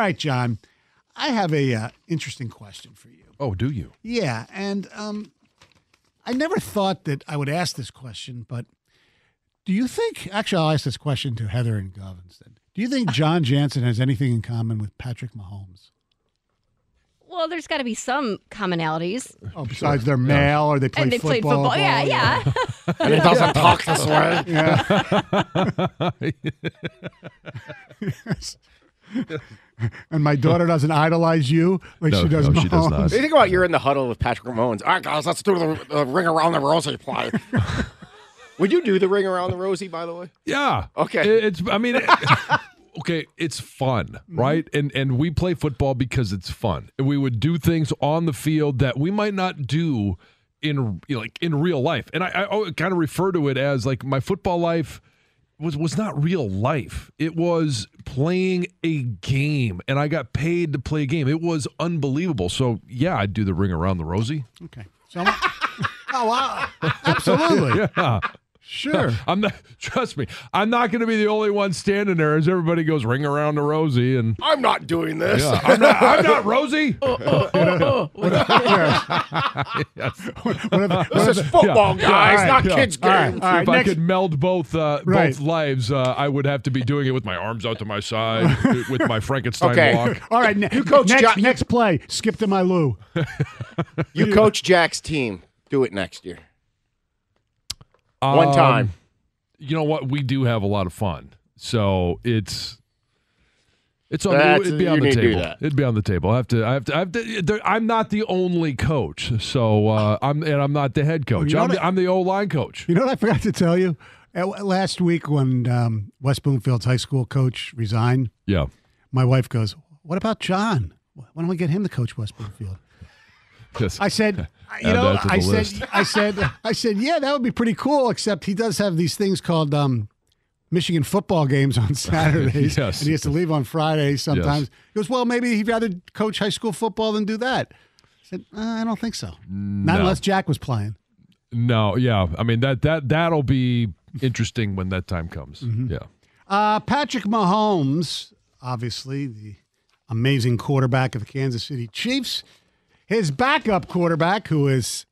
right, John. I have a uh, interesting question for you. Oh, do you? Yeah, and um, I never thought that I would ask this question, but do you think? Actually, I'll ask this question to Heather and Gov instead. Do you think John Jansen has anything in common with Patrick Mahomes? Well, there's got to be some commonalities. Oh, besides they're male or they play and they football. played football. Yeah, yeah. And it doesn't talk this way. Yes. and my daughter doesn't idolize you like No, she does no, she does Mahomes. not. You think about you're in the huddle with Patrick Mahomes. All right, guys, let's do the, the ring around the rosy play. Would you do the ring around the rosy, by the way? Yeah. Okay. It- It's. I mean. it- okay, it's fun, Mm-hmm. right? And and we play football because it's fun. And we would do things on the field that we might not do in you know, like in real life. And I, I kind of refer to it as like my football life was was not real life. It was playing a game, and I got paid to play a game. It was unbelievable. So yeah, I'd do the ring around the rosy. Okay. So, oh wow, absolutely, Yeah. Sure. I'm not. Trust me, I'm not going to be the only one standing there as everybody goes ring around the rosy and. I'm not doing this. Yeah, I'm not. I'm not Rosie. This is football, Yeah. guys, Yeah. not Yeah. kids' All right. games. All right, if I could meld both uh, Right. both lives, uh, I would have to be doing it with my arms out to my side with my Frankenstein Okay. walk. All right, ne- You coach next, Jo- next play. Skip to my Lou. You coach Jack's team. Do it next year. One Um, time. You know what? We do have a lot of fun, so it's. It's on. That's- it'd be on the need to do table. It'd be on the table. I have to. I have to. I have to I'm not the only coach, so uh, I'm and I'm not the head coach. you know I'm, what the, I'm the O line coach. You know what I forgot to tell you? Last week, when um, West Bloomfield's high school coach resigned, Yeah. my wife goes, "What about John? Why don't we get him to coach West Bloomfield?" Yes. I said, you know, that to the I said. I said, I said, yeah, that would be pretty cool. Except he does have these things called um, Michigan football games on Saturdays, Yes. and he has to leave on Fridays sometimes. He goes, well, maybe he'd rather coach high school football than do that. I said, uh, I don't think so. Not No. unless Jack was playing. No, yeah. I mean that that that'll be interesting when that time comes. Mm-hmm. Yeah. Uh, Patrick Mahomes, obviously the amazing quarterback of the Kansas City Chiefs. His backup quarterback, who is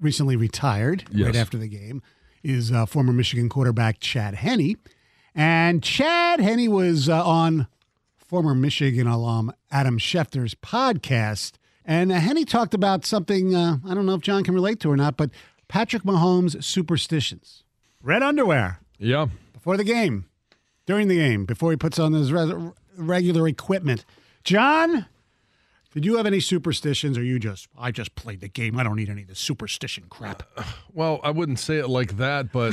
recently retired Yes. right after the game, is uh, former Michigan quarterback Chad Henne. And Chad Henne was uh, on former Michigan alum Adam Schefter's podcast. And uh, Henne talked about something uh, I don't know if John can relate to or not, but Patrick Mahomes' superstitions. Red underwear Yeah. before the game, during the game, before he puts on his res- regular equipment. John, did you have any superstitions, or you just I just played the game? I don't need any of the superstition crap. Well, I wouldn't say it like that, but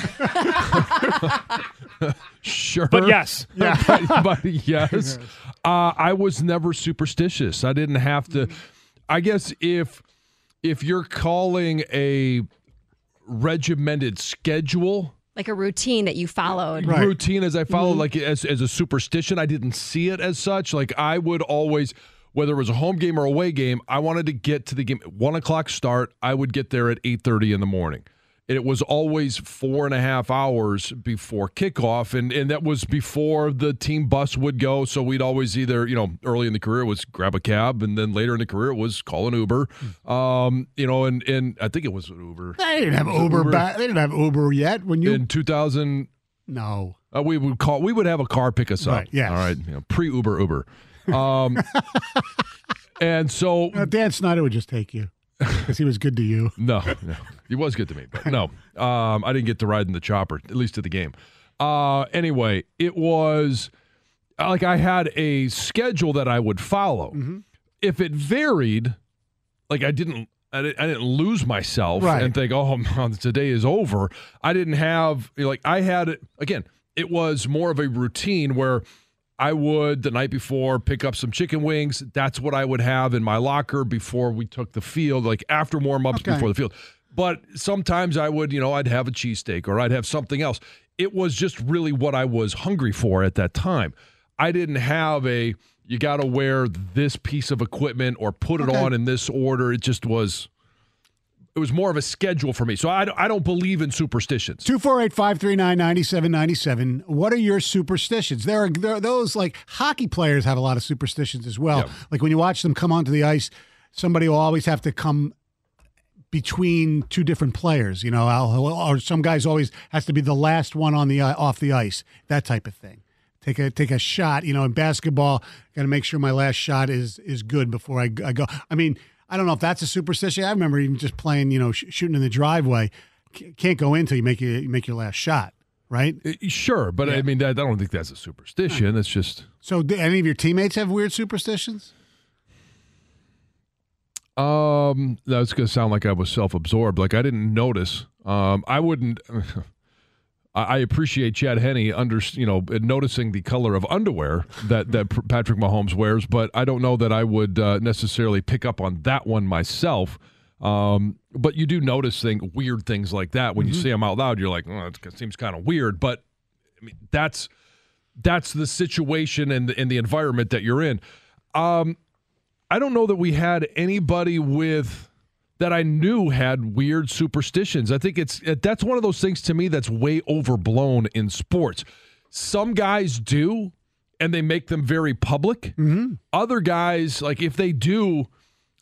sure. But yes. Yeah. but, but yes. Uh, I was never superstitious. I didn't have to. I guess if if you're calling a regimented schedule Like a routine that you followed. Right. routine as I follow, like as as a superstition. I didn't see it as such. Like I would always, whether it was a home game or away game, I wanted to get to the game at one o'clock start. I would get there at eight thirty in the morning. And it was always four and a half hours before kickoff, and and that was before the team bus would go. So we'd always either, you know, early in the career it was grab a cab, and then later in the career it was call an Uber. Um, you know, and and I think it was an Uber They didn't have Uber. Uber? Back, they didn't have Uber yet. When you in two thousand. no, Uh, we would call. We would have a car pick us up. Right, yes. All right. You know, Pre Uber Uber. Um, and so Uh, Dan Snyder would just take you because he was good to you. no, no, he was good to me, but no, um, I didn't get to ride in the chopper at least to the game. Uh, anyway, it was like I had a schedule that I would follow. Mm-hmm. If it varied, like I didn't. I didn't, lose myself Right. and think, oh, man, today is over. I didn't have, like, I had again, it was more of a routine where I would the night before pick up some chicken wings. That's what I would have in my locker before we took the field, like after warm ups Okay. before the field. But sometimes I would, you know, I'd have a cheesesteak or I'd have something else. It was just really what I was hungry for at that time. I didn't have a, you got to wear this piece of equipment or put it Okay. on in this order. It just was it was more of a schedule for me. So I, don't- I don't believe in superstitions. 248 539 9797. What are your superstitions? There are, there are those like hockey players have a lot of superstitions as well. Yeah. Like when you watch them come onto the ice, somebody will always have to come between two different players, you know, or some guys always has to be the last one on the off the ice, that type of thing. Take a take a shot, you know, in basketball, got to make sure my last shot is is good before I, I go. I mean, I don't know if that's a superstition. I remember even just playing, you know, sh- shooting in the driveway. C- can't go in until you make your you make your last shot, right? Uh, Sure, but I mean, that, I don't think that's a superstition. It's just. So, do any of your teammates have weird superstitions? Um, that's going to sound like I was self-absorbed. Like I didn't notice. Um, I wouldn't. I appreciate Chad Henne under you know noticing the color of underwear that that Patrick Mahomes wears, but I don't know that I would uh, necessarily pick up on that one myself. Um, but you do notice thing weird things like that when you say them out loud. You're like, oh, it seems kind of weird, but I mean that's that's the situation and the, and the environment that you're in. Um, I don't know that we had anybody with that I knew had weird superstitions. I think it's that's one of those things to me that's way overblown in sports. Some guys do, and they make them very public. Mm-hmm. Other guys, like if they do,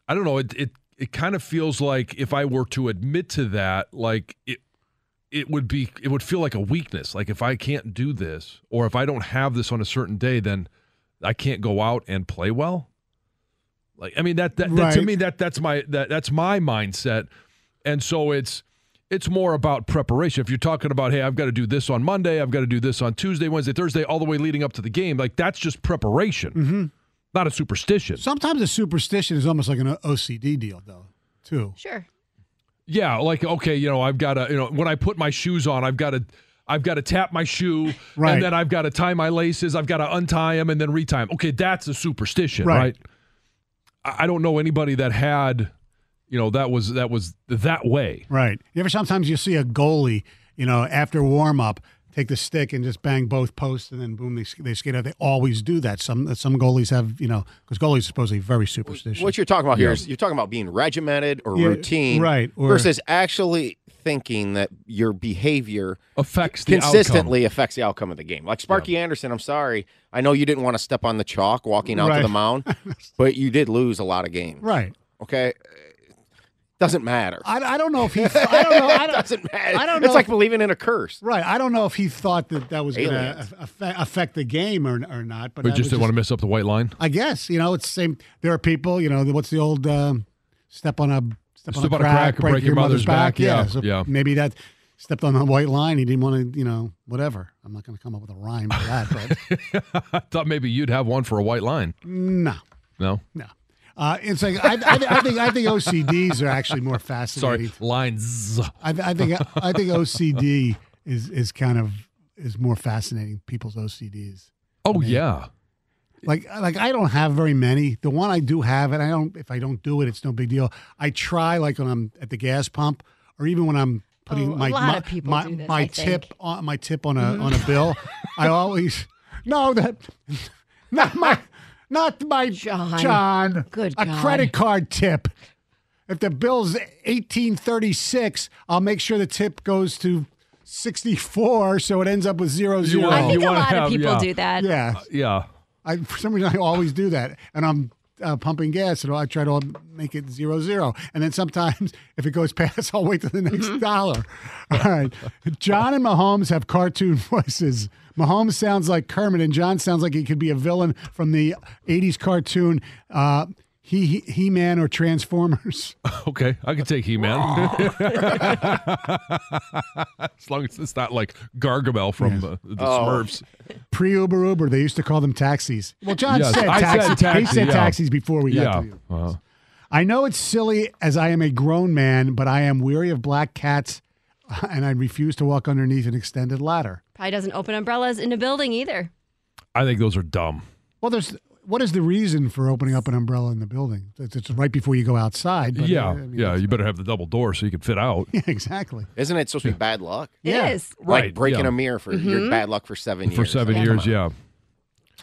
I don't know. It it it kind of feels like if I were to admit to that, like it it would be it would feel like a weakness. Like if I can't do this, or if I don't have this on a certain day, then I can't go out and play well. Like I mean that, that, that to me that that's my that that's my mindset, and so it's it's more about preparation. If you're talking about hey, I've got to do this on Monday, I've got to do this on Tuesday, Wednesday, Thursday, all the way leading up to the game, like that's just preparation, Mm-hmm. not a superstition. Sometimes a superstition is almost like an OCD deal, though, too. Sure. Yeah, like okay, you know, I've got to, you know, when I put my shoes on, I've got to, I've got to tap my shoe, Right. and then I've got to tie my laces, I've got to untie them, and then retie them. Okay, that's a superstition, Right. right? I don't know anybody that had, you know, that was that was that way. Right. You ever sometimes you see a goalie, you know, after warm up, take the stick and just bang both posts, and then boom, they, they skate out. They always do that. Some some goalies have, you know, because goalies are supposedly very superstitious. What you're talking about here is you're talking about being regimented or Yeah, routine, right, or- versus actually thinking that your behavior Affects the consistently affects the outcome of the game. Like Sparky Anderson, I'm sorry, I know you didn't want to step on the chalk walking out to the mound, but you did lose a lot of games. right. Okay, doesn't matter. I, I don't know if he. I don't know. I don't, doesn't matter. I don't It's like if- believing in a curse. right. I don't know if he thought that that was going to affect, affect the game or, or not. But, But that just didn't want to mess up the white line. I guess you know it's the same. There are people, you know, what's the old um, step on a step, Step on a crack, break your mother's back. Yeah, so yeah. Maybe that stepped on the white line. He didn't want to, you know, whatever. I'm not going to come up with a rhyme for that, but I thought maybe you'd have one for a white line. no, No, no. Uh, it's like I, I, I think I think OCDs are actually more sorry, fascinating. lines. I, I think I think OCD is is kind of is more fascinating. People's OCDs. Oh yeah, Like like I don't have very many. The one I do have, and I don't if I don't do it, it's no big deal. I try like when I'm at the gas pump, or even when I'm putting Oh, my my, my, this, my tip think. on my tip on a on a bill. I always no that not my not my John. John. Good a God. credit card tip. If the bill's eighteen thirty six, I'll make sure the tip goes to sixty four, so it ends up with zero zero. I think you a wanna lot have- of people yeah. do that. yeah. yeah. I for some reason I always do that, and I'm uh, pumping gas, and I try to make it zero zero. And then sometimes if it goes past, I'll wait to the next Mm-hmm. dollar. All right, John and Mahomes have cartoon voices. Mahomes sounds like Kermit, and John sounds like he could be a villain from the '80s cartoon. Uh, he He Man or Transformers. Okay, I can take He Man. as long as it's not like Gargamel from the, the Oh. Smurfs. Pre Uber Uber, they used to call them taxis. Well, John Yes, said I said taxis. taxi, he said yeah. taxis before we got Yeah. to you. Uh, I know it's silly as I am a grown man, but I am weary of black cats and I refuse to walk underneath an extended ladder. Probably doesn't open umbrellas in a building either. I think those are dumb. Well, there's what is the reason for opening up an umbrella in the building? It's, it's right before you go outside. But, yeah, I mean, yeah. You better have the double door so you can fit out. Yeah, exactly. Isn't it supposed to be bad luck? Yeah. It is. Right, Like breaking yeah. a mirror for your bad luck for seven years. For seven years, yeah.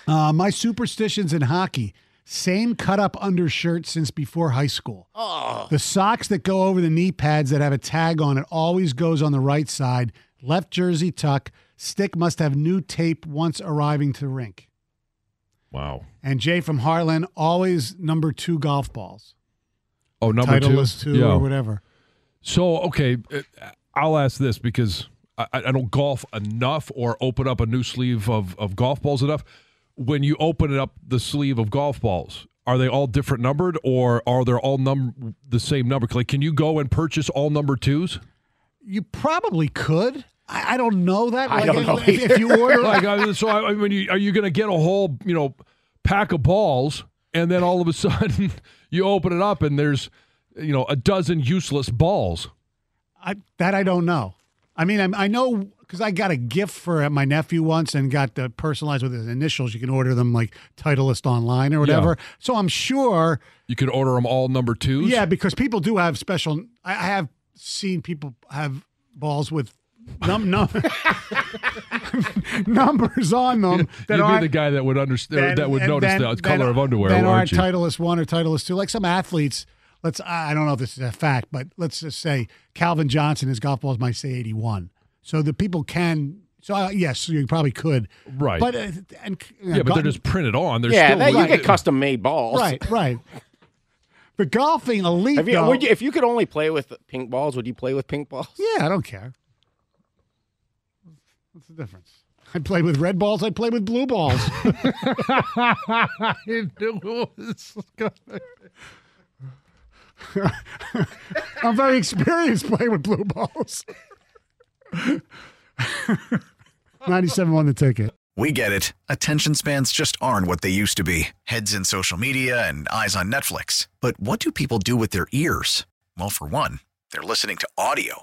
Uh, my superstitions in hockey. Same cut up undershirt since before high school. Oh, The socks that go over the knee pads that have a tag on it always goes on the right side. Left jersey tuck. Stick must have new tape once arriving to the rink. Wow. And Jay from Harlan, always number two golf balls. Oh, number Titleist two. two or whatever. So okay, uh, I'll ask this because I, I don't golf enough or open up a new sleeve of, of golf balls enough. When you open it up the sleeve of golf balls, are they all different numbered or are they all num the same number? Like, can you go and purchase all number twos? You probably could. I, I don't know that. I Like, don't know if, if you order like, I mean, so I, I mean, you, are you going to get a whole you know pack of balls and then all of a sudden you open it up and there's you know a dozen useless balls? I, that I don't know. I mean, I'm, I know because I got a gift for my nephew once and got the personalized with his initials. You can order them like Titleist online or whatever. So I'm sure, You could order them all number twos. yeah, because people do have special. I, I have seen people have balls with num, num numbers on them that You'd be the guy that would understand then- that would notice then- the then- color of underwear, Then aren't aren't you? Titleist one or Titleist two. Like some athletes, let's I don't know if this is a fact, but let's just say Calvin Johnson, his golf balls might say eighty one. So the people can. So uh, yes, you probably could. Right. But uh, and you know, yeah, but they're just printed on. They're yeah, still that, you like- get custom made balls. right, right. But golfing elite, you, though, would you, if you could only play with pink balls, would you play with pink balls? yeah, I don't care. What's the difference? I play with red balls. I play with blue balls. I knew it was gonna- I'm very experienced playing with blue balls. 97 won the ticket. We get it. Attention spans just aren't what they used to be heads in social media and eyes on Netflix. But what do people do with their ears? Well, for one, they're listening to audio.